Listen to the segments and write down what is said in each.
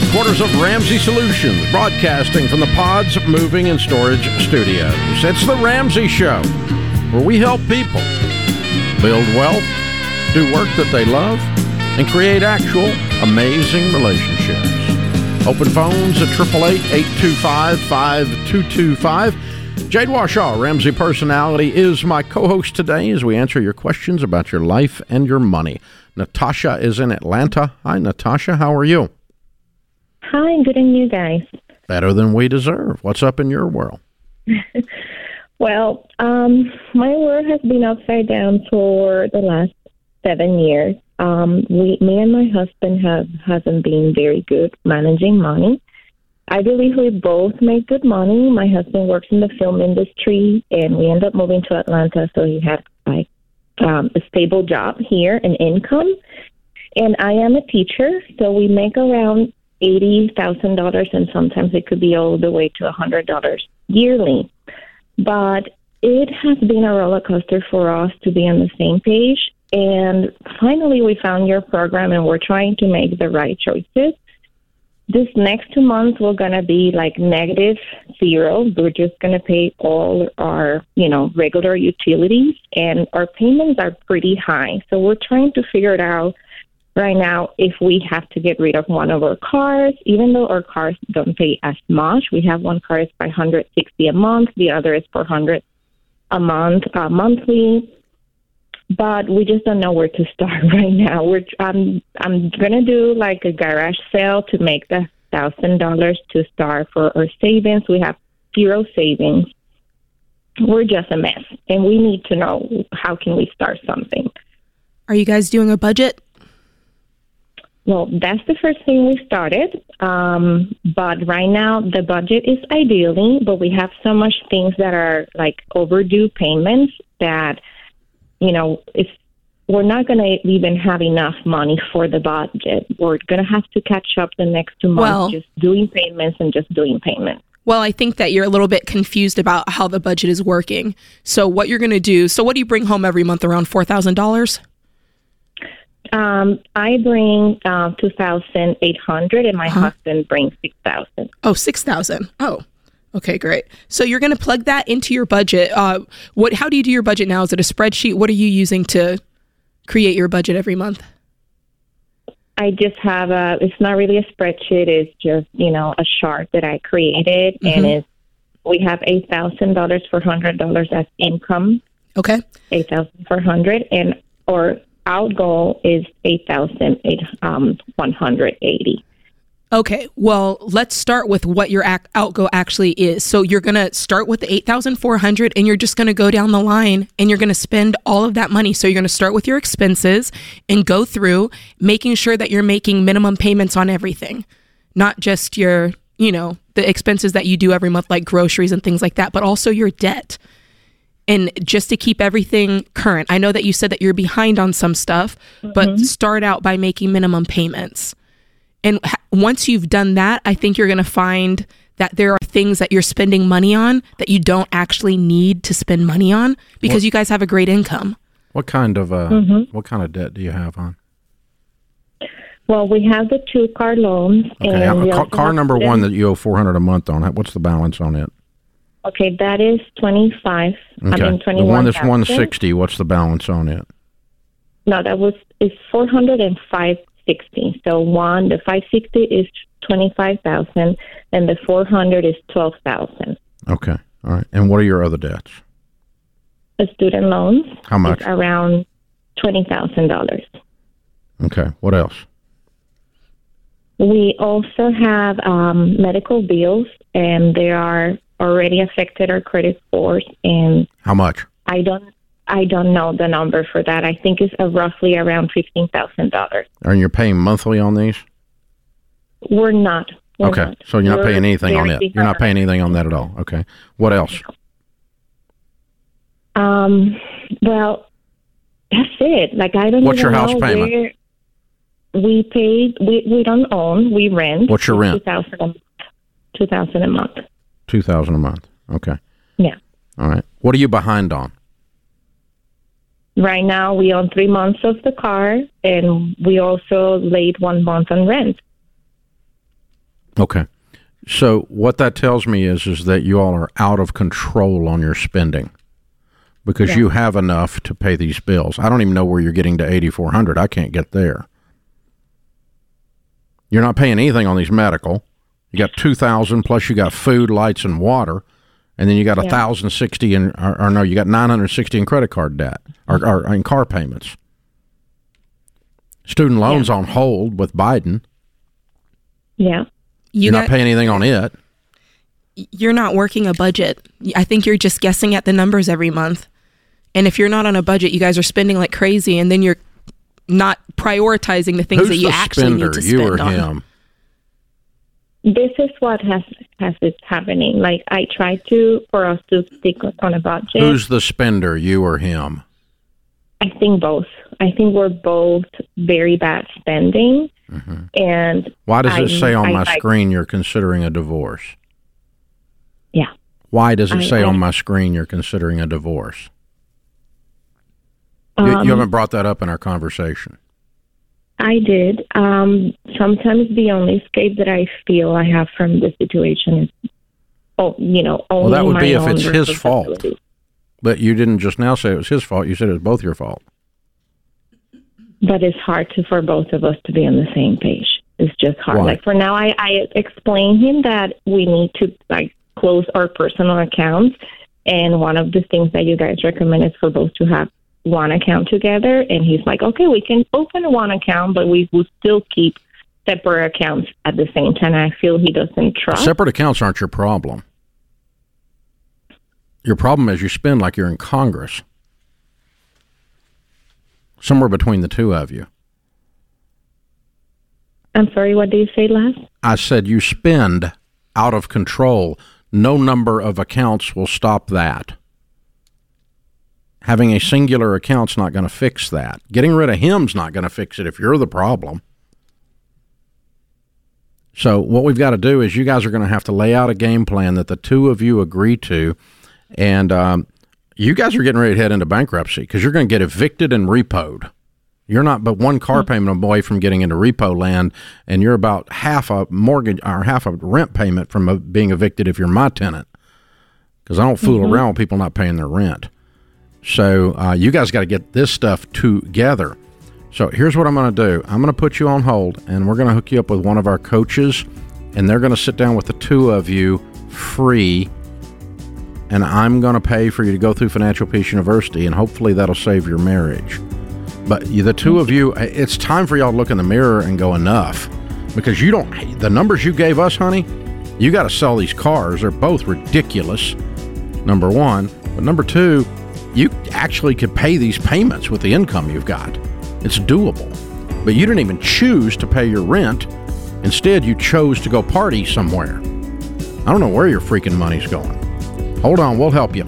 headquarters of Ramsey Solutions, broadcasting from the Pods Moving and Storage Studios. It's the Ramsey Show, where we help people build wealth, do work that they love, and create actual amazing relationships. Open phones at 888-825-5225. Jade Warshaw, Ramsey Personality, is my co-host today as we answer your questions about your life and your money. Natasha is in Atlanta. Hi, Natasha. How are you? Hi, good and you guys. Better than we deserve. What's up in your world? well, um, my world has been upside down for the last seven years. Um, we, me and my husband have hasn't been very good managing money. I believe we both make good money. My husband works in the film industry, and we end up moving to Atlanta, so he had like um, a stable job here and income. And I am a teacher, so we make around eighty thousand dollars, and sometimes it could be all the way to a hundred dollars yearly. But it has been a roller coaster for us to be on the same page. And finally, we found your program, and we're trying to make the right choices. This next two months, we're to be like negative zero. We're just to pay all our, you know, regular utilities, and our payments are pretty high. So we're trying to figure it out right now if we have to get rid of one of our cars even though our cars don't pay as much we have one car is 560 a month the other is 400 a month uh, monthly. But we just don't know where to start right now. We're i'm i'm gonna do like a garage sale to make the thousand dollars to start for our savings. We have zero savings. We're just a mess and we need to know how can we start something. Are you guys doing a budget well, that's the first thing we started. Um, but right now, the budget is ideally, but we have so much things that are like overdue payments that, you know, if we're not going to even have enough money for the budget. We're going to have to catch up the next two months well, just doing payments and just doing payments. Well, I think that you're a little bit confused about how the budget is working. So, what you're going to do, so what do you bring home every month? Around $4,000? Um, I bring uh, two thousand eight hundred, and my huh? husband brings six thousand. Oh, six thousand. Oh, okay, great. So you're going to plug that into your budget. Uh, what? How do you do your budget now? Is it a spreadsheet? What are you using to create your budget every month? I just have a. It's not really a spreadsheet. It's just you know a chart that I created, mm-hmm. and it's we have eight thousand dollars for hundred dollars as income. Okay. Eight thousand four hundred, and or our goal is 8,180. Um, okay, well, let's start with what your ac- outgo actually is. So you're going to start with the 8,400 and you're just going to go down the line and you're going to spend all of that money. So you're going to start with your expenses and go through making sure that you're making minimum payments on everything, not just your, you know, the expenses that you do every month like groceries and things like that, but also your debt and just to keep everything current. I know that you said that you're behind on some stuff, mm-hmm. but start out by making minimum payments. And once you've done that, I think you're going to find that there are things that you're spending money on that you don't actually need to spend money on because what, you guys have a great income. What kind of uh, mm-hmm. what kind of debt do you have on? Well, we have the two car loans. Okay, and car, car number one that you owe four hundred a month on. What's the balance on it? Okay, that is 25. Okay. I mean, 21. The one that's 160, what's the balance on it? No, that was is 405.60. So one, the 560 is 25,000 and the 400 is 12,000. Okay. All right. And what are your other debts? The student loans. How much? Around $20,000. Okay. What else? We also have um, medical bills, and there are already affected our credit scores. And how much? I don't. I don't know the number for that. I think it's uh, roughly around fifteen thousand dollars. And you're paying monthly on these? We're not. We're okay, not. so you're not paying anything on it. You're not paying anything on that at all. Okay, what else? Um. Well, that's it. Like I don't. Know what's your house payment? we paid. We we don't own. We rent. What's your rent? Two thousand. Two thousand a month. Two thousand a month. Okay. Yeah. All right. What are you behind on? Right now, we own three months of the car, and we also laid one month on rent. Okay. So what that tells me is is that you all are out of control on your spending because Yeah. you have enough to pay these bills. I don't even know where you're getting to 8400. I can't get there. You're not paying anything on these medical. You got 2000 plus you got food, lights and water and then you got a Yeah. 1060 in or, or no, you got 960 in credit card debt or, or in car payments. Student loans on hold with Biden. Yeah. You You're got, not paying anything on it. you're not working a budget. I think you're just guessing at the numbers every month. And if you're not on a budget, you guys are spending like crazy, and then you're not prioritizing the things Who's that you the actually spender? need to you spend or on. him? This is what has has been happening. Like I try to for us to stick on a budget. Who's the spender? You or him? I think both. I think we're both very bad spending, and Why does it say on I- my I- screen you're considering a divorce? yeah. Why does it I- say I- on my screen you're considering a divorce? You, Um, you haven't brought that up in our conversation. I did. Um, sometimes the only escape that I feel I have from the situation is, oh, you know, only that would my be if it's his fault. But you didn't just now say it was his fault. You said it was both your fault. But it's hard to for both of us to be on the same page. It's just hard. Why? Like for now, I I explain him that we need to like close our personal accounts, and one of the things that you guys recommend is for both to have one account together. And he's like, okay, we can open one account, but we will still keep separate accounts at the same time. I feel he doesn't trust. Separate accounts aren't your problem. Your problem is you spend like you're in Congress. Somewhere between the two of you. I'm sorry, what did you say last? I said you spend out of control. No number of accounts will stop that. Having a singular account's not going to fix that. Getting rid of him's not going to fix it if you're the problem. So what we've got to do is you guys are going to have to lay out a game plan that the two of you agree to, and um, you guys are getting ready to head into bankruptcy because you're going to get evicted and repoed. You're not but one car payment away from getting into repo land, and you're about half a mortgage or half a rent payment from uh being evicted if you're my tenant. Because I don't fool around with people not paying their rent. So uh, you guys got to get this stuff together. So here's what I'm going to do. I'm going to put you on hold, and we're going to hook you up with one of our coaches, and they're going to sit down with the two of you free. And I'm going to pay for you to go through Financial Peace University, and hopefully that'll save your marriage. But the two of you, it's time for y'all to look in the mirror and go enough, because you don't. The numbers you gave us, honey, you got to sell these cars. They're both ridiculous. Number one, but number two, you actually could pay these payments with the income you've got. It's doable. But you didn't even choose to pay your rent. Instead, you chose to go party somewhere. I don't know where your freaking money's going. Hold on, we'll help you.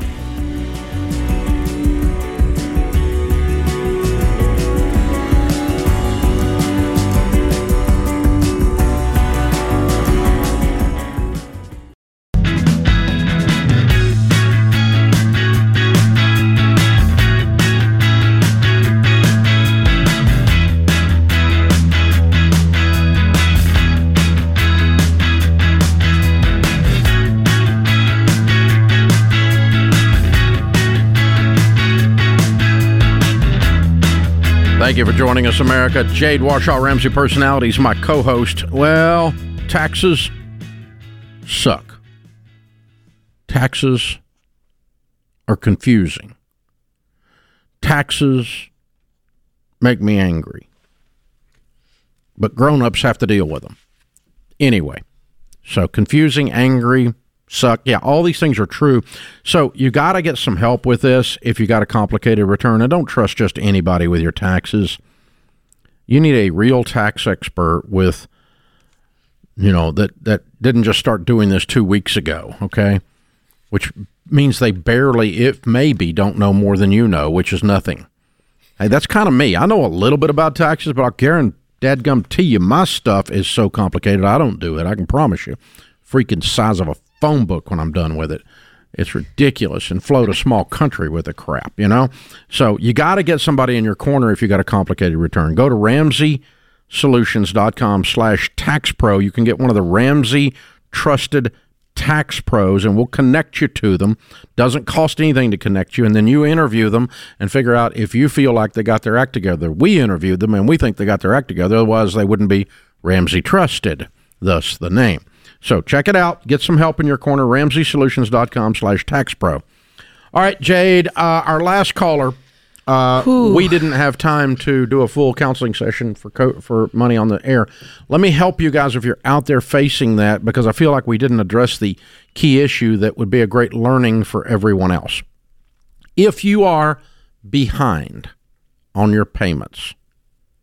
Thank you for joining us, America. Jade Warshaw Ramsey Personalities, my co host. Well, taxes suck. Taxes are confusing. Taxes make me angry. But grown ups have to deal with them. Anyway, so confusing, angry, suck. Yeah, all these things are true. So you got to get some help with this if you got a complicated return. And don't trust just anybody with your taxes. You need a real tax expert with, you know, that, that didn't just start doing this two weeks ago, okay? Which means they barely, if maybe, don't know more than you know, which is nothing. Hey, that's kind of me. I know a little bit about taxes, but I'll guarantee you, my stuff is so complicated. I don't do it. I can promise you. Freaking size of a phone book when I'm done with it. It's ridiculous and float a small country with the crap, you know? So you got to get somebody in your corner if you got a complicated return. Go to ramseysolutions.com slash tax pro. You can get one of the Ramsey trusted tax pros and we'll connect you to them. Doesn't cost anything to connect you. And then you interview them and figure out if you feel like they got their act together. We interviewed them and we think they got their act together. Otherwise, they wouldn't be Ramsey trusted, thus the name. So check it out. Get some help in your corner. RamseySolutions.com slash tax pro. All right, Jade, uh, our last caller. Uh, we didn't have time to do a full counseling session for co- for money on the air. Let me help you guys if you're out there facing that because I feel like we didn't address the key issue that would be a great learning for everyone else. If you are behind on your payments,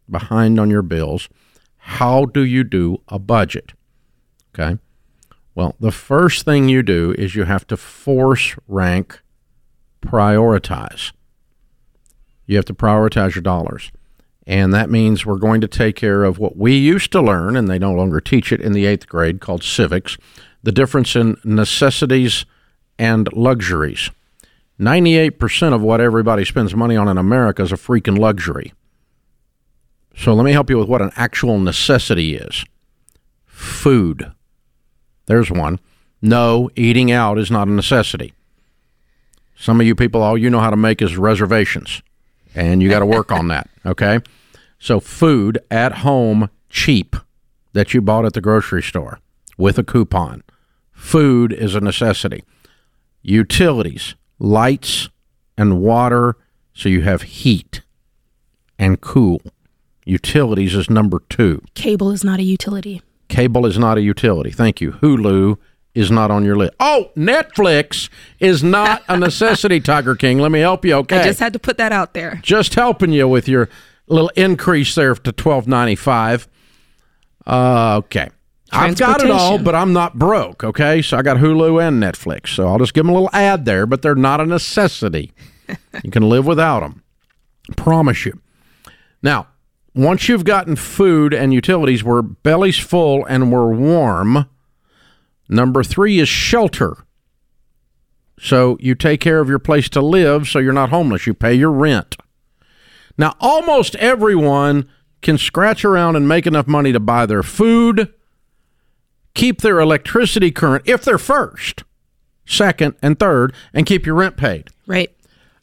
behind on your bills, how do you do a budget? Okay. Well, the first thing you do is you have to force rank prioritize. You have to prioritize your dollars. And that means we're going to take care of what we used to learn, and they no longer teach it in the eighth grade, called civics the difference in necessities and luxuries. 98% of what everybody spends money on in America is a freaking luxury. So let me help you with what an actual necessity is food. There's one. No, eating out is not a necessity. Some of you people, all you know how to make is reservations, and you got to work on that. Okay. So, food at home, cheap, that you bought at the grocery store with a coupon. Food is a necessity. Utilities, lights, and water, so you have heat and cool. Utilities is number two. Cable is not a utility. Cable is not a utility. Thank you. Hulu is not on your list. Oh, Netflix is not a necessity, Tiger King. Let me help you. Okay. I just had to put that out there. Just helping you with your little increase there to twelve ninety five. Uh, okay. I've got it all, but I'm not broke. Okay, so I got Hulu and Netflix, so I'll just give them a little ad there. But they're not a necessity. you can live without them. Promise you. Now, once you've gotten food and utilities, we're bellies full and we're warm. Number three is shelter. So you take care of your place to live so you're not homeless. You pay your rent. Now, almost everyone can scratch around and make enough money to buy their food, keep their electricity current if they're first, second, and third, and keep your rent paid. Right.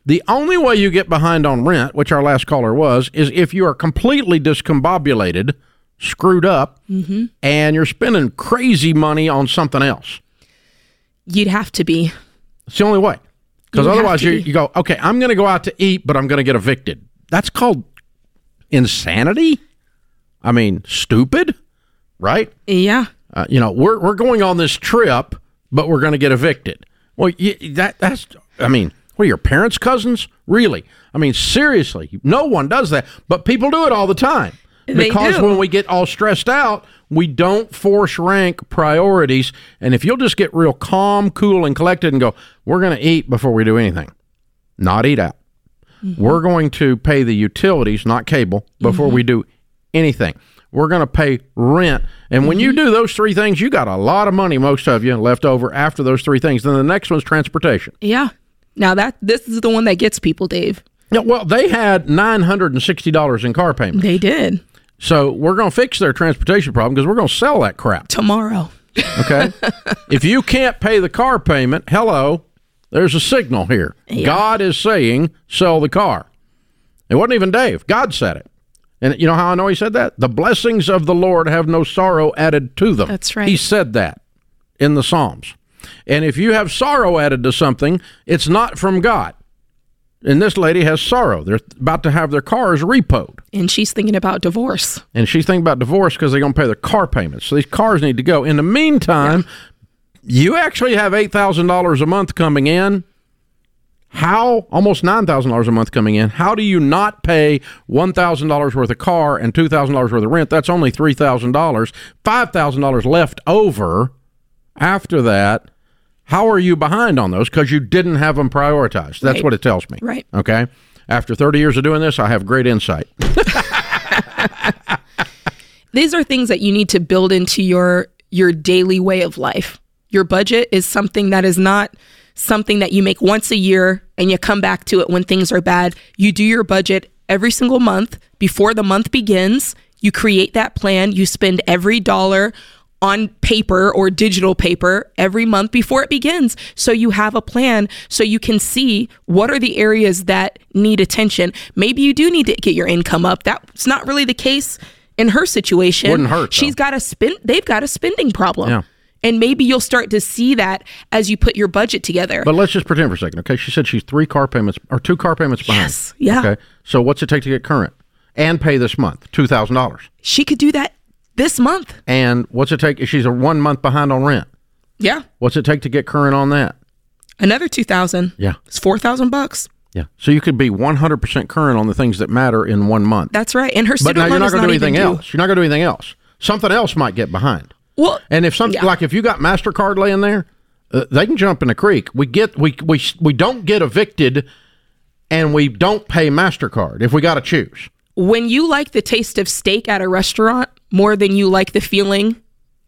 The only way you get behind on rent, which our last caller was, is if you are completely discombobulated, screwed up, mm-hmm. and you're spending crazy money on something else. You'd have to be. It's the only way. Because otherwise, you, you go, okay, I'm going to go out to eat, but I'm going to get evicted. That's called insanity. I mean, stupid, right? Yeah. Uh, you know, we're we're going on this trip, but we're going to get evicted. Well, you, that that's. I mean, what are your parents' cousins? Really? I mean, seriously, no one does that, but people do it all the time. Because when we get all stressed out, we don't force rank priorities. And if you'll just get real calm, cool, and collected and go, we're going to eat before we do anything, not eat out. Mm-hmm. We're going to pay the utilities, not cable, before mm-hmm. we do anything. We're going to pay rent. And mm-hmm. when you mm-hmm. do those three things, you got a lot of money, most of you, left over after those three things. Then the next one's transportation. Yeah. Now that this is the one that gets people, Dave. Yeah, well, they had nine hundred and sixty dollars in car payments. They did. So we're going to fix their transportation problem because we're going to sell that crap tomorrow. Okay. if you can't pay the car payment, hello, there's a signal here. Yeah. God is saying sell the car. It wasn't even Dave. God said it. And you know how I know he said that? The blessings of the Lord have no sorrow added to them. That's right. He said that in the Psalms. And if you have sorrow added to something, it's not from God. And this lady has sorrow. They're about to have their cars repoed. And she's thinking about divorce. And she's thinking about divorce because they're going to pay their car payments. So these cars need to go. In the meantime, yeah. you actually have $8,000 a month coming in. How almost nine thousand dollars a month coming in? How do you not pay one thousand dollars worth of car and two thousand dollars worth of rent? That's only three thousand dollars. Five thousand dollars left over after that how are you behind on those? Because you didn't have them prioritized. That's right. what it tells me. Right. Okay. After 30 years of doing this, I have great insight. These are things that you need to build into your your daily way of life. Your budget is something that is not something that you make once a year and you come back to it when things are bad. You do your budget every single month before the month begins You create that plan, you spend every dollar on paper or digital paper every month before it begins. So you have a plan so you can see what are the areas that need attention. Maybe you do need to get your income up. That's not really the case in her situation. Wouldn't hurt, She's though. got a spend they've got a spending problem. Yeah. And maybe you'll start to see that as you put your budget together. But let's just pretend for a second. Okay, she said she's three car payments or two car payments behind. Yes, yeah. Okay, so what's it take to get current and pay this month? Two thousand dollars. she could do that this month. And what's it take? She's a one month behind on rent. Yeah. What's it take to get current on that? Another 2000. Yeah. It's 4000 bucks. Yeah. So you could be one hundred percent current on the things that matter in one month. That's right. And her but student now you're not going to do anything due. else. You're not going to do anything else. Something else might get behind. Well, And if something Yeah. like if you got Mastercard laying there, uh, they can jump in the creek. We get we we we don't get evicted, and we don't pay Mastercard if we got to choose. when you like the taste of steak at a restaurant more than you like the feeling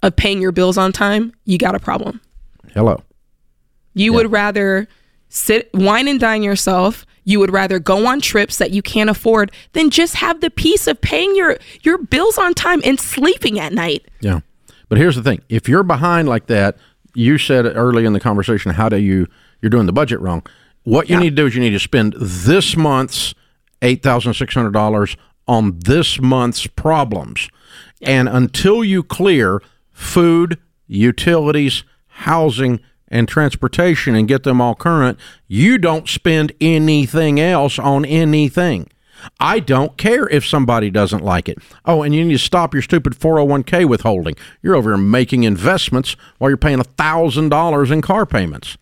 of paying your bills on time, you got a problem. Hello. You would rather sit, wine and dine yourself. You would rather go on trips that you can't afford than just have the peace of paying your your bills on time and sleeping at night. Yeah. But here's the thing: if you're behind like that, you said early in the conversation, how do you you're doing the budget wrong? What you Yeah. need to do is you need to spend this month's eight thousand six hundred dollars on this month's problems, and until you clear food, utilities, housing, and transportation and get them all current, you don't spend anything else on anything. I don't care if somebody doesn't like it. Oh, and you need to stop your stupid 401k withholding. You're over here making investments while you're paying $1,000 in car payments.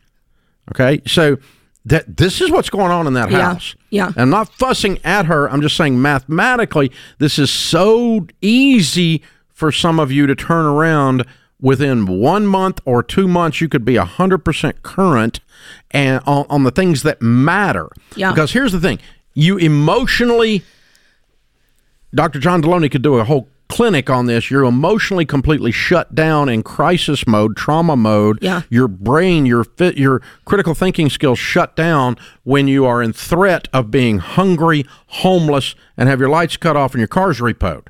Okay? So that this is what's going on in that Yeah, house. yeah. I'm not fussing at her. I'm just saying mathematically, this is so easy for some of you to turn around within one month or two months. You could be 100% current and on, on the things that matter. Yeah. Because here's the thing you emotionally, Dr. John Delony could do a whole clinic on this. You're emotionally completely shut down in crisis mode, trauma mode. Yeah. Your brain, your fit, your critical thinking skills shut down when you are in threat of being hungry, homeless, and have your lights cut off and your car's repoed.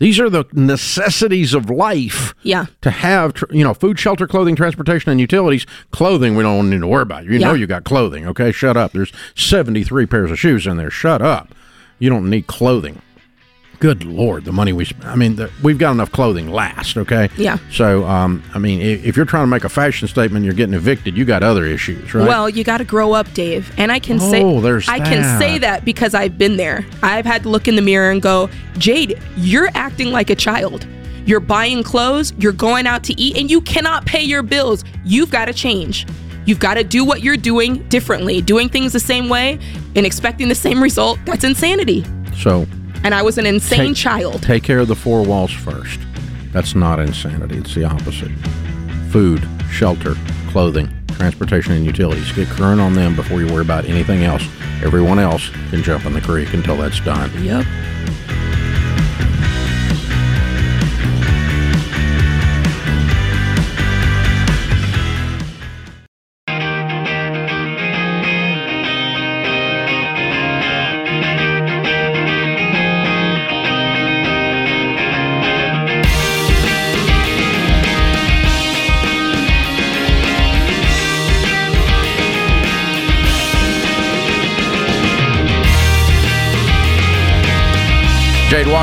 These are the necessities of life Yeah. to have, you know, food, shelter, clothing, transportation, and utilities. Clothing, we don't need to worry about. You know, Yeah. you got clothing. Okay, shut up. There's 73 pairs of shoes in there. Shut up. You don't need clothing. Good lord, the money we. Sp- I mean, the, we've got enough clothing last. Okay. Yeah. So, um, I mean, if, if you're trying to make a fashion statement, you're getting evicted. You got other issues, right? Well, you got to grow up, Dave. And I can Oh, say there's I can say that because I've been there. I've had to look in the mirror and go, "Jade, you're acting like a child. You're buying clothes, you're going out to eat and you cannot pay your bills. You've got to change. You've got to do what you're doing differently. Doing things the same way and expecting the same result, that's insanity." so And I was an insane Take- child. Take care of the four walls first. That's not insanity. It's the opposite. Food, shelter, clothing, transportation, and utilities. Get current on them before you worry about anything else. Everyone else can jump in the creek until that's done. Yep.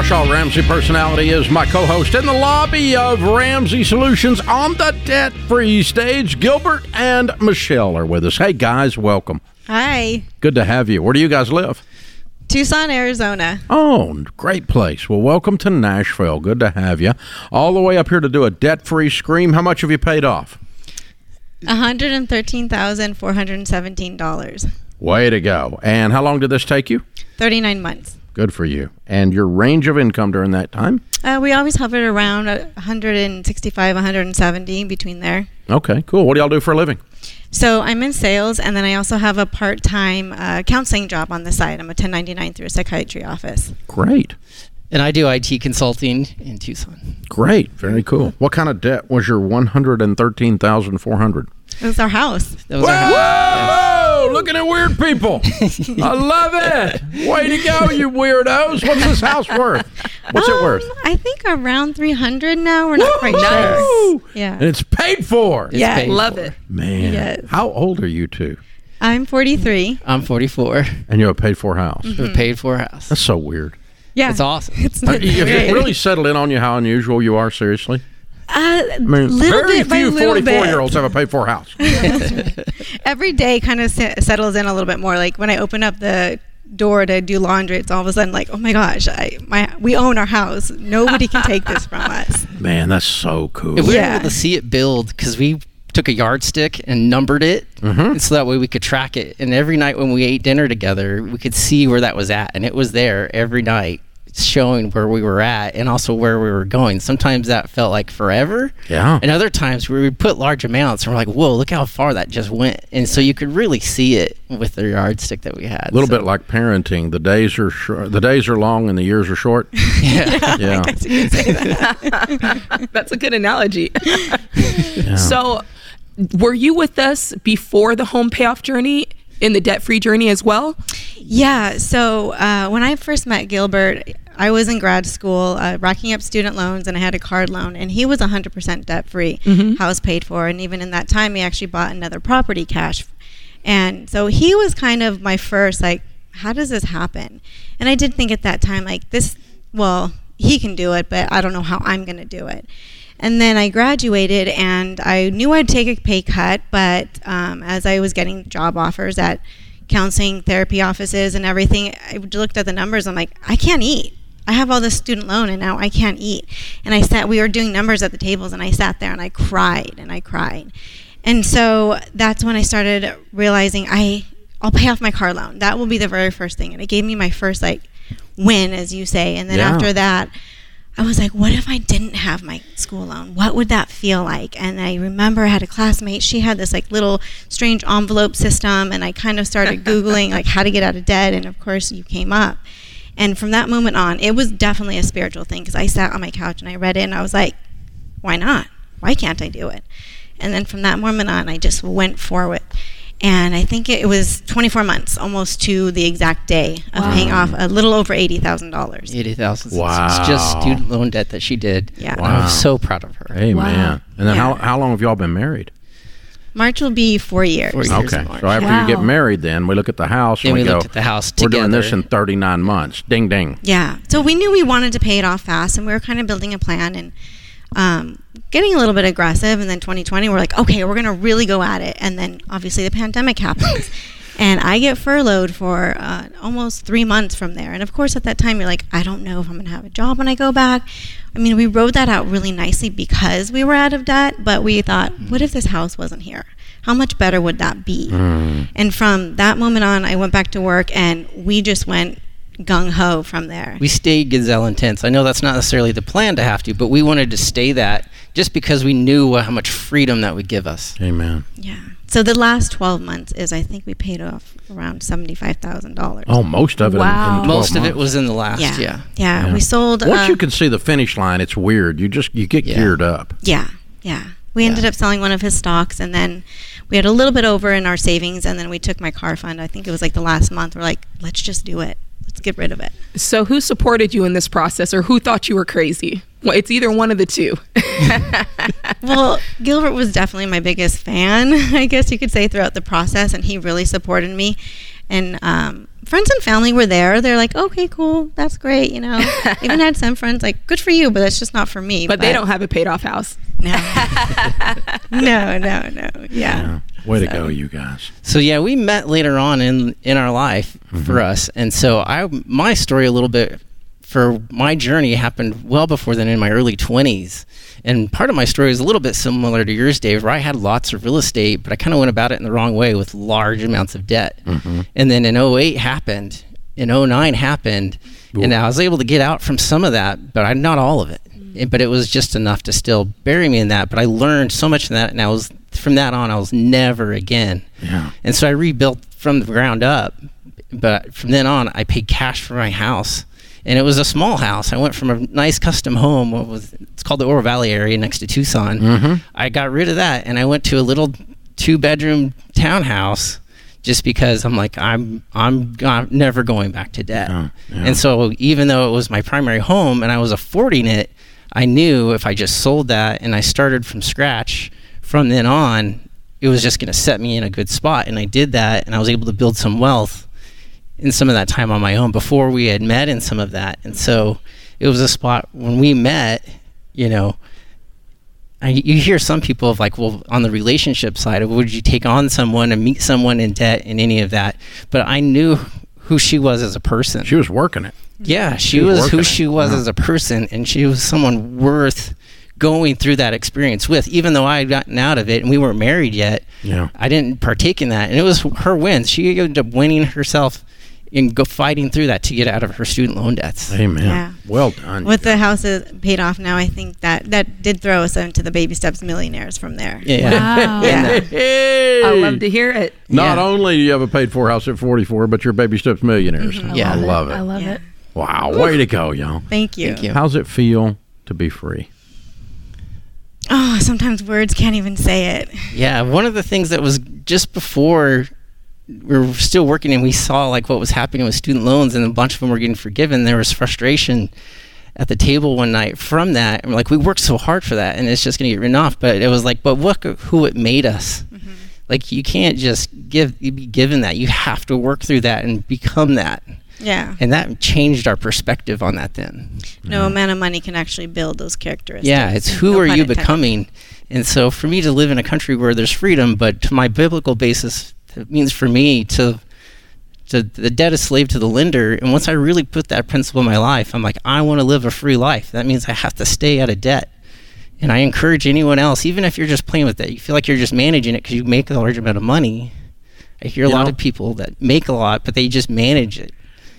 Warshaw, Ramsey Personality, is my co host in the lobby of Ramsey Solutions on the debt free stage. Gilbert and Michelle are with us. Hey, guys, welcome. Hi, Good to have you. Where do you guys live? Tucson, Arizona. Oh, great place. Well, welcome to Nashville. Good to have you. All the way up here to do a debt free scream. How much have you paid off? $113,417. Way to go. And how long did this take you? 39 months. Good for you. And your range of income during that time? Uh, we always hovered around uh, 165, 170 between there. Okay, cool. What do y'all do for a living? So I'm in sales, and then I also have a part-time uh, counseling job on the side. I'm a 1099 through a psychiatry office. Great. And I do IT consulting in Tucson. Great. Very cool. What kind of debt was your 113400 It was our house. That was our house. Whoa! Looking at weird people. I love it. Way to go, you weirdos. What's this house worth? What's it Um, worth? I think around 300 now. We're not quite Woo! sure. Yeah. And it's paid for. It's Yeah. paid Love for. it. Man. Yes. How old are you two? I'm 43. I'm 44. And you have a paid for house. Mm-hmm. We paid for house. That's so weird. Yeah. It's awesome. It's Have you really settled in on you how unusual you are, seriously? Uh, I mean, little very bit few 44 bit. year olds have a paid for house. Every day kind of settles in a little bit more. Like when I open up the door to do laundry, it's all of a sudden like, oh my gosh, I my we own our house. Nobody can take this from us. Man, that's so cool. And we Yeah. were able to see it build because we took a yardstick and numbered it, Mm-hmm. so that way we could track it. And every night when we ate dinner together, we could see where that was at, and it was there every night, showing where we were at and also where we were going. Sometimes that felt like forever, Yeah. and other times we would put large amounts, and we're like, "Whoa, look how far that just went!" And so you could really see it with the yardstick that we had. A little So- bit like parenting. The days are short. The days are long and the years are short. yeah. Yeah. That's a good analogy. So, were you with us before the home payoff journey in the debt free journey as well? Yeah. So uh, when I first met Gilbert, I was in grad school, uh, racking up student loans, and I had a card loan, and he was 100% debt free, house paid for, and even in that time, he actually bought another property cash, and so he was kind of my first like, how does this happen? And I did think at that time like this, well, he can do it, but I don't know how I'm going to do it. And then I graduated, and I knew I'd take a pay cut, but um, as I was getting job offers at counseling therapy offices and everything, I looked at the numbers. I'm like, I can't eat. I have all this student loan, and now I can't eat. And I sat. We were doing numbers at the tables, and I sat there and I cried and I cried. And so that's when I started realizing I I'll pay off my car loan. That will be the very first thing. And it gave me my first like win, as you say. And then Yeah. after that, I was like, what if I didn't have my school loan? What would that feel like? And I remember I had a classmate, she had this like little strange envelope system and I kind of started Googling like how to get out of debt and of course you came up. And from that moment on, it was definitely a spiritual thing because I sat on my couch and I read it and I was like, why not? Why can't I do it? And then from that moment on, I just went forward. And I think it was 24 months, almost to the exact day of paying off a little over $80,000. Eighty thousand. Wow. It's just student loan debt that she did. Yeah. Wow. I'm so proud of her. Hey, Wow. And then how, how long have y'all been married? March will be four years. Four years. Okay. So after you get married, then we look at the house Then and we we, go, looked at the house we're doing this in 39 months. Ding, ding. Yeah. So we knew we wanted to pay it off fast, and we were kind of building a plan and um, getting a little bit aggressive. And then 2020, we're like, okay, we're going to really go at it. And then obviously the pandemic happens. And I get furloughed for uh, almost three months from there. And of course, at that time, you're like, I don't know if I'm going to have a job when I go back. I mean, we wrote that out really nicely because we were out of debt, but we thought, what if this house wasn't here? How much better would that be? And from that moment on, I went back to work and we just went gung ho from there. we stayed Gazelle Intense. I know that's not necessarily the plan to have to, but we wanted to stay that just because we knew how much freedom that would give us. Amen. Yeah. So the last 12 months is I think we paid off around $75,000. Oh, most of it. Wow. In, 12 Most of it was in the last, yeah. yeah. yeah. Yeah. We sold Once uh, you can see the finish line, it's weird. You just you get Yeah. geared up. Yeah. Yeah. We ended up selling one of his stocks and then we had a little bit over in our savings and then we took my car fund. I think it was like the last month. We're like, let's just do it. Let's get rid of it. So, who supported you in this process, or who thought you were crazy? Well, it's either one of the two. well, Gilbert was definitely my biggest fan, I guess you could say, throughout the process, and he really supported me. And um, friends and family were there. They're like, "Okay, cool, that's great," you know. Even had some friends like, "Good for you," but that's just not for me. but they don't have a paid off house. No, no, no, no. Yeah. Yeah. Way to go, you guys. So yeah, we met later on in in our life for mm-hmm. us, and so I my story a little bit for my journey happened well before then in my early twenties, and part of my story is a little bit similar to yours, Dave, where I had lots of real estate, but I kind of went about it in the wrong way with large amounts of debt, mm-hmm. and then in 08 happened, in 09 happened, and I was able to get out from some of that, but I not all of it. But it was just enough to still bury me in that. But I learned so much from that, and I was from that on, I was never again. Yeah. And so I rebuilt from the ground up. But from then on, I paid cash for my house, and it was a small house. I went from a nice custom home. What was it's called the Oro Valley area next to Tucson. Mhm. I got rid of that, and I went to a little two-bedroom townhouse just because I'm like I'm I'm, I'm never going back to debt. Oh, yeah. And so even though it was my primary home and I was affording it, I knew if I just sold that and I started from scratch from then on, it was just going to set me in a good spot. And I did that, and I was able to build some wealth in some of that time on my own before we had met in some of that. And so it was a spot when we met, you know. I, you hear some people of like, well, on the relationship side, would you take on someone and meet someone in debt and any of that? But I knew who she was as a person. She was working it. Yeah, she, She was was, who she was Yeah. as a person, and she was someone worth going through that experience with. Even though I had gotten out of it and we weren't married yet, Yeah. I didn't partake in that, and it was her wins. She ended up winning herself in go fighting through that to get out of her student loan debts. Amen. Yeah. Well done. With the houses paid off now, I think that that did throw us into the baby steps millionaires from there. Yeah, Wow. Yeah. Hey! I love to hear it. Not Yeah. only do you have a paid for house at 44, but you're baby steps millionaires. Mm-hmm. Yeah. I love it. I love Yeah. it. Wow. Way to go, y'all. Thank you. Thank you. How's it feel to be free? Oh, sometimes words can't even say it. Yeah, one of the things that was just before we were still working and we saw like what was happening with student loans and a bunch of them were getting forgiven. There was frustration at the table one night from that. And we're like, we worked so hard for that and it's just going to get written off. But it was like, but look who it made us. Mm-hmm. Like you can't just give you be given that. You have to work through that and become that. Yeah. And that changed our perspective on that then. No mm-hmm. amount of money can actually build those characteristics. Yeah, it's who No are you intended. becoming? And so for me to live in a country where there's freedom, but to my biblical basis, it means for me to to the debt is slave to the lender. And once I really put that principle in my life, I'm like, I want to live a free life. That means I have to stay out of debt. And I encourage anyone else, even if you're just playing with it, you feel like you're just managing it because you make a large amount of money. I hear a You lot know- of people that make a lot, but they just manage it.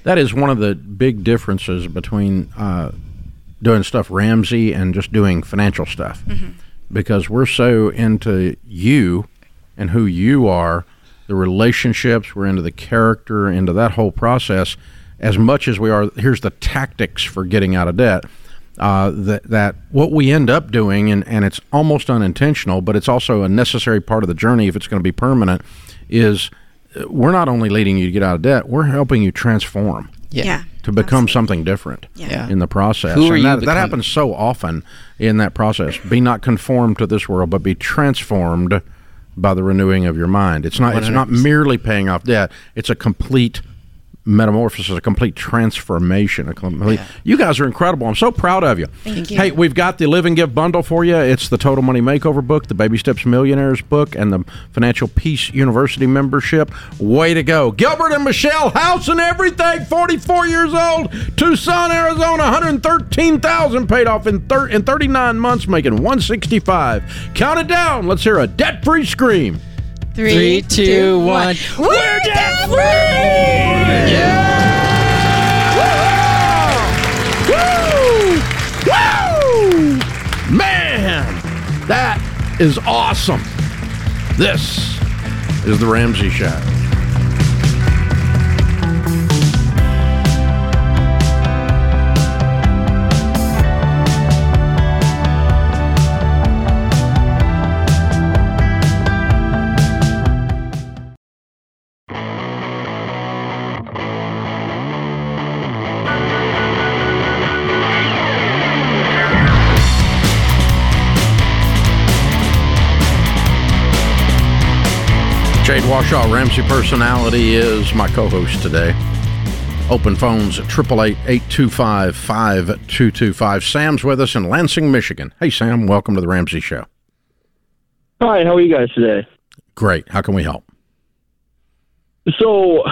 That is one of the big differences between uh, doing stuff Ramsey and just doing financial stuff. Because we're so into you and who you are, the relationships, we're into the character, into that whole process, as much as we are. Here's the tactics for getting out of debt. Uh, that that what we end up doing, and, and it's almost unintentional, but it's also a necessary part of the journey if it's going to be permanent, is we're not only leading you to get out of debt, we're helping you transform Yeah. to become something different Yeah. Yeah. in the process. Who are and you that, that happens so often in that process. Be not conformed to this world, but be transformed by the renewing of your mind. It's not it's not merely paying off debt. It's a complete metamorphosis, a complete transformation. A complete, You guys are incredible. I'm so proud of you. Thank you. Hey, we've got the Live and Give bundle for you. It's the Total Money Makeover book, the Baby Steps Millionaires book, and the Financial Peace University membership. Way to go. Gilbert and Michelle, house and everything, 44 years old, Tucson, Arizona, 113000 paid off in, thir- in 39 months, making 165 Count it down. Let's hear a debt-free scream. Three, two, one. We're debt is awesome. This is the Ramsey Show. Warshaw, Ramsey personality, is my co-host today. Open phones at 888-825-5225. Sam's with us in Lansing, Michigan. Hey, Sam, welcome to the Ramsey Show. Hi, how are you guys today? Great. How can we help? So,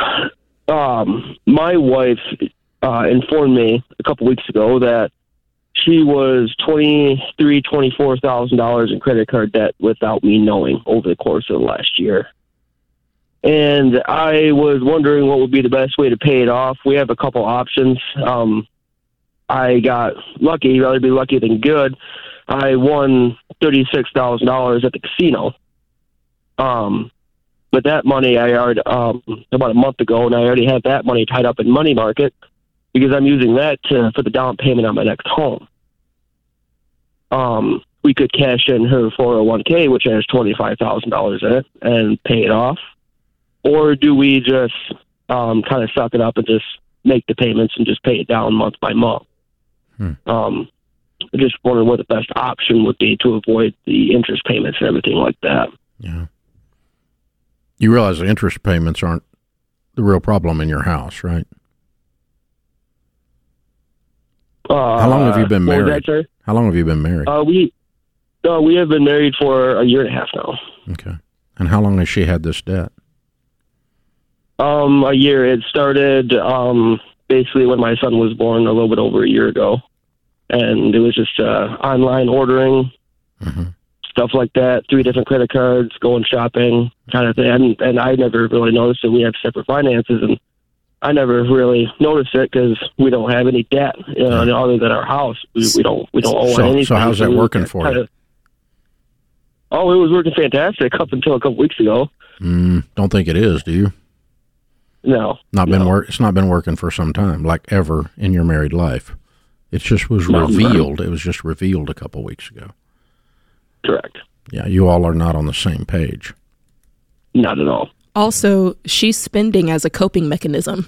um, my wife uh, informed me a couple weeks ago that she was twenty three, twenty four thousand dollars in credit card debt without me knowing over the course of the last year. And I was wondering what would be the best way to pay it off. We have a couple options. Um, I got lucky, rather be lucky than good. I won thirty six thousand dollars at the casino. Um, but that money I already um, about a month ago, and I already had that money tied up in money market because I'm using that to, for the down payment on my next home. Um, we could cash in her 401k, which has twenty five thousand dollars in it, and pay it off, or do we just um, kind of suck it up and just make the payments and just pay it down month by month? Hmm. Um, I just wondering what the best option would be to avoid the interest payments and everything like that. Yeah. You realize the interest payments aren't the real problem in your house, right? Uh, How long have you been married? that, sir? How long have you been married? Uh, we uh, we have been married for a year and a half now. okay. And how long has she had this debt? Um, a year. It started um, basically when my son was born, a little bit over a year ago, and it was just uh, online ordering, Mhm. stuff like that. Three different credit cards, going shopping, kind of thing. And, and I never really noticed that we have separate finances, and I never really noticed it because we don't have any debt, you know, other than our house. We, we don't we don't owe So- so how's that working for you? Oh, it was working fantastic up until a couple weeks ago. Mm, don't think it is, do you? No, Not been no. work. It's not been working for some time, like ever in your married life. It just was No. revealed. It was just revealed a couple weeks ago. correct. Yeah, you all are not on the same page. Not at all. Also, she's spending as a coping mechanism.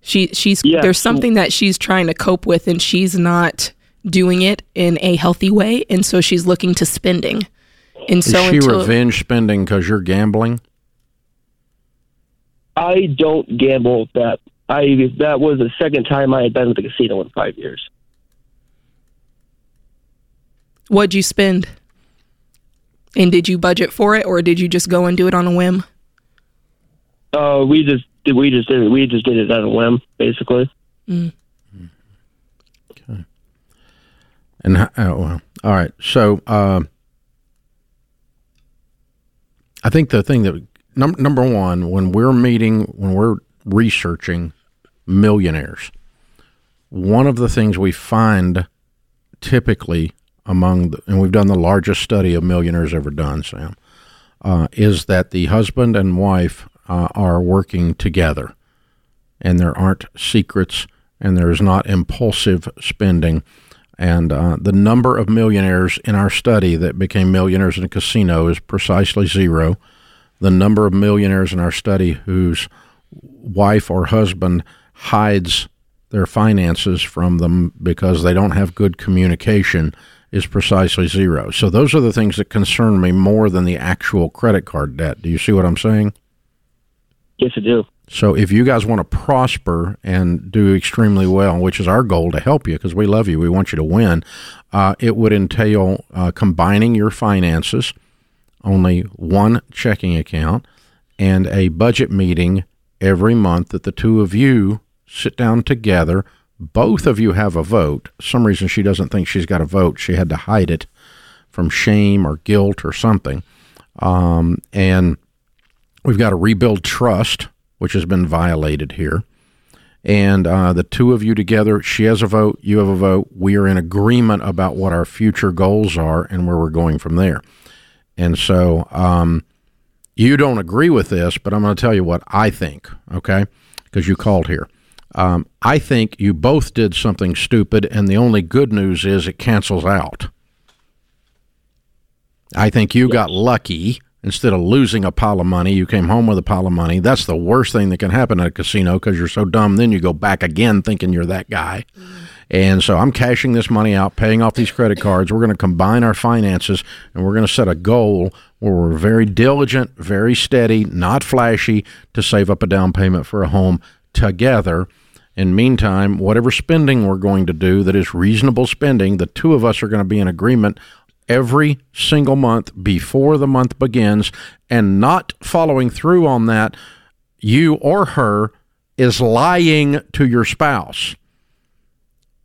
She she's Yeah. there's something that she's trying to cope with and she's not doing it in a healthy way and so she's looking to spending. And Is so she until revenge spending because you're gambling? I don't gamble that. I that was the second time I had been to the casino in five years. what'd you spend? And did you budget for it or did you just go and do it on a whim? Uh, we just we just did it. We just did it on a whim, basically. Okay. And ho- oh, well, all right. So uh, I think the thing that num- number one, when we're meeting, when we're researching millionaires, one of the things we find typically among, the, and we've done the largest study of millionaires ever done, Sam, uh, is that the husband and wife uh, are working together, and there aren't secrets, and there's not impulsive spending. And uh, the number of millionaires in our study that became millionaires in a casino is precisely zero. The number of millionaires in our study whose wife or husband hides their finances from them because they don't have good communication is precisely zero. So those are the things that concern me more than the actual credit card debt. Do you see what I'm saying? Yes, I do. So if you guys want to prosper and do extremely well, which is our goal to help you because we love you, we want you to win, uh, it would entail uh, combining your finances, only one checking account, and a budget meeting every month that the two of you sit down together. Both of you have a vote. some reason she doesn't think she's got a vote. She had to hide it from shame or guilt or something. Um, and we've got to rebuild trust which has been violated here. And uh, the two of you together, she has a vote, you have a vote. We are in agreement about what our future goals are and where we're going from there. And so um, you don't agree with this, but I'm going to tell you what I think, okay? Because you called here. Um, I think you both did something stupid, and the only good news is it cancels out. I think you got lucky. Instead of losing a pile of money, you came home with a pile of money. That's the worst thing that can happen at a casino because you're so dumb. Then you go back again thinking you're that guy. And so I'm cashing this money out, paying off these credit cards. We're going to combine our finances and we're going to set a goal where we're very diligent, very steady, not flashy to save up a down payment for a home together. In meantime, whatever spending we're going to do that is reasonable spending, the two of us are going to be in agreement every single month before the month begins and not following through on that, you or her is lying to your spouse.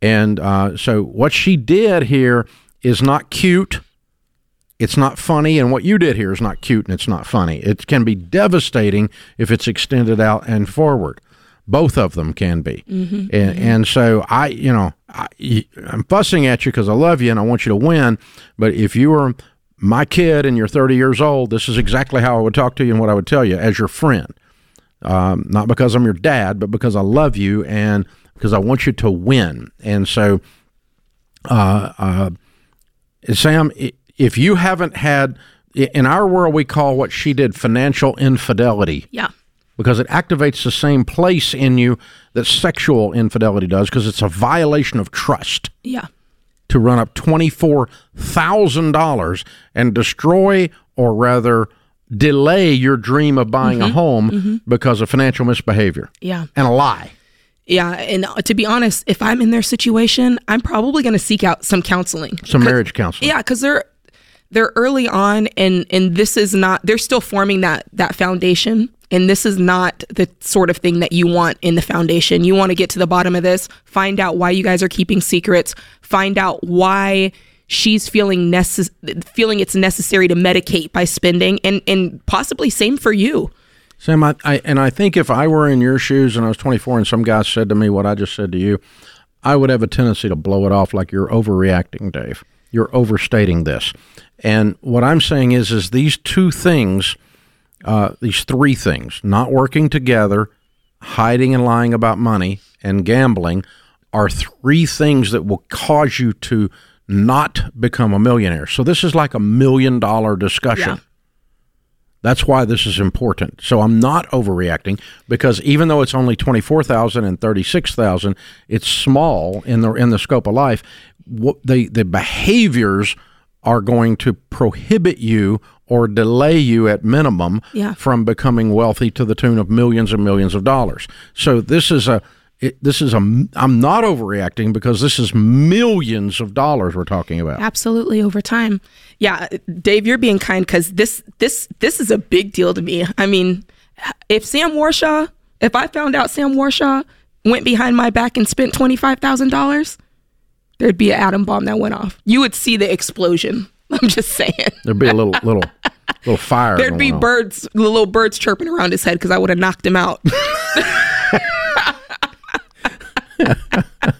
And uh, so what she did here is not cute. It's not funny. And what you did here is not cute and it's not funny. It can be devastating if it's extended out and forward. Both of them can be. And, and so I, you know, I, I'm fussing at you because I love you and I want you to win. But if you were my kid and you're 30 years old, this is exactly how I would talk to you and what I would tell you as your friend. Um, not because I'm your dad, but because I love you and because I want you to win. And so, uh, uh, Sam, if you haven't had in our world we call what she did financial infidelity Yeah. because it activates the same place in you that sexual infidelity does because it's a violation of trust Yeah. to run up $24,000 and destroy or rather delay your dream of buying a home because of financial misbehavior Yeah. and a lie. Yeah. And uh, to be honest, if I'm in their situation, I'm probably going to seek out some counseling. Some marriage counseling. Yeah, because they're they're early on, and and this is not. They're still forming that that foundation, and this is not the sort of thing that you want in the foundation. You want to get to the bottom of this, find out why you guys are keeping secrets, find out why she's feeling necess- feeling it's necessary to medicate by spending, and and possibly same for you. Sam, I, I and I think if I were in your shoes and I was 24 and some guy said to me what I just said to you, I would have a tendency to blow it off like you're overreacting, Dave. You're overstating this. And what I'm saying is, is these two things, uh, these three things, not working together, hiding and lying about money, and gambling, are three things that will cause you to not become a millionaire. So this is like a million dollar discussion. Yeah. That's why this is important. So I'm not overreacting because even though it's only 24,000 and 36,000, it's small in the in the scope of life. What the the behaviors are going to prohibit you or delay you at minimum Yeah. from becoming wealthy to the tune of millions and millions of dollars. So this is a it, this is a I'm not overreacting because this is millions of dollars we're talking about. Absolutely over time. Yeah, Dave, you're being kind because this this this is a big deal to me. I mean, if Sam Warshaw, if I found out Sam Warshaw went behind my back and spent twenty five thousand dollars, there'd be an atom bomb that went off. You would see the explosion. I'm just saying. There'd be a little little little fire. There'd be on. birds, little birds chirping around his head because I would have knocked him out.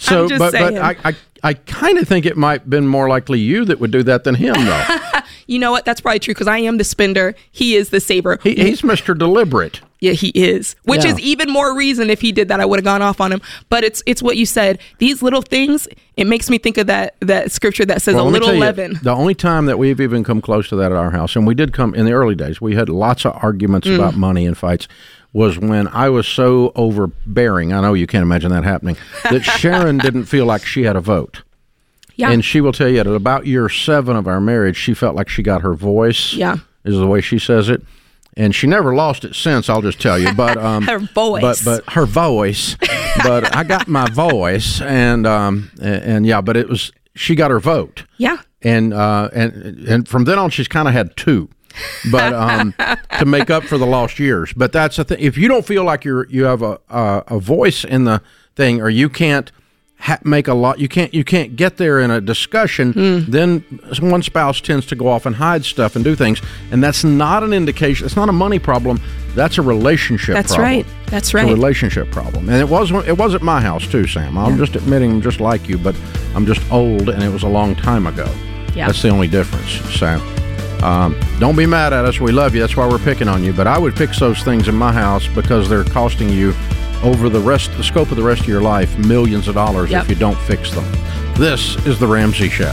So, but saying. but I I, I kind of think it might been more likely you that would do that than him though. you know what? That's probably true because I am the spender. He is the saver. he, he's Mr. Deliberate. Yeah, he is. Which Yeah. is even more reason if he did that, I would have gone off on him. But it's it's what you said. These little things. It makes me think of that that scripture that says Well, a little tell you, leaven. the only time that we've even come close to that at our house, and we did come in the early days, we had lots of arguments Mm. about money and fights. Was when I was so overbearing. I know you can't imagine that happening. That Sharon didn't feel like she had a vote. Yeah. And she will tell you at about year seven of our marriage, she felt like she got her voice. Yeah. is the way she says it, and she never lost it since. I'll just tell you, but um, Her voice. but but her voice, but I got my voice, and um, and, and yeah, but it was she got her vote, yeah. and uh, and and from then on, she's kind of had two. But um, to make up for the lost years. But that's the thing. If you don't feel like you're you have a a, a voice in the thing, or you can't ha- make a lot, you can't you can't get there in a discussion. Hmm. Then one spouse tends to go off and hide stuff and do things, and that's not an indication. It's not a money problem. That's a relationship. Problem. That's problem. right. That's It's a right. relationship problem, and it was it was at my house too, Sam. I'm just admitting, I'm just like you, but I'm just old, and it was a long time ago. Yeah. That's the only difference. So, um, don't be mad at us. We love you. That's why we're picking on you. But I would fix those things in my house because they're costing you over the rest, the scope of the rest of your life, millions of dollars Yep. if you don't fix them. This is the Ramsey Show.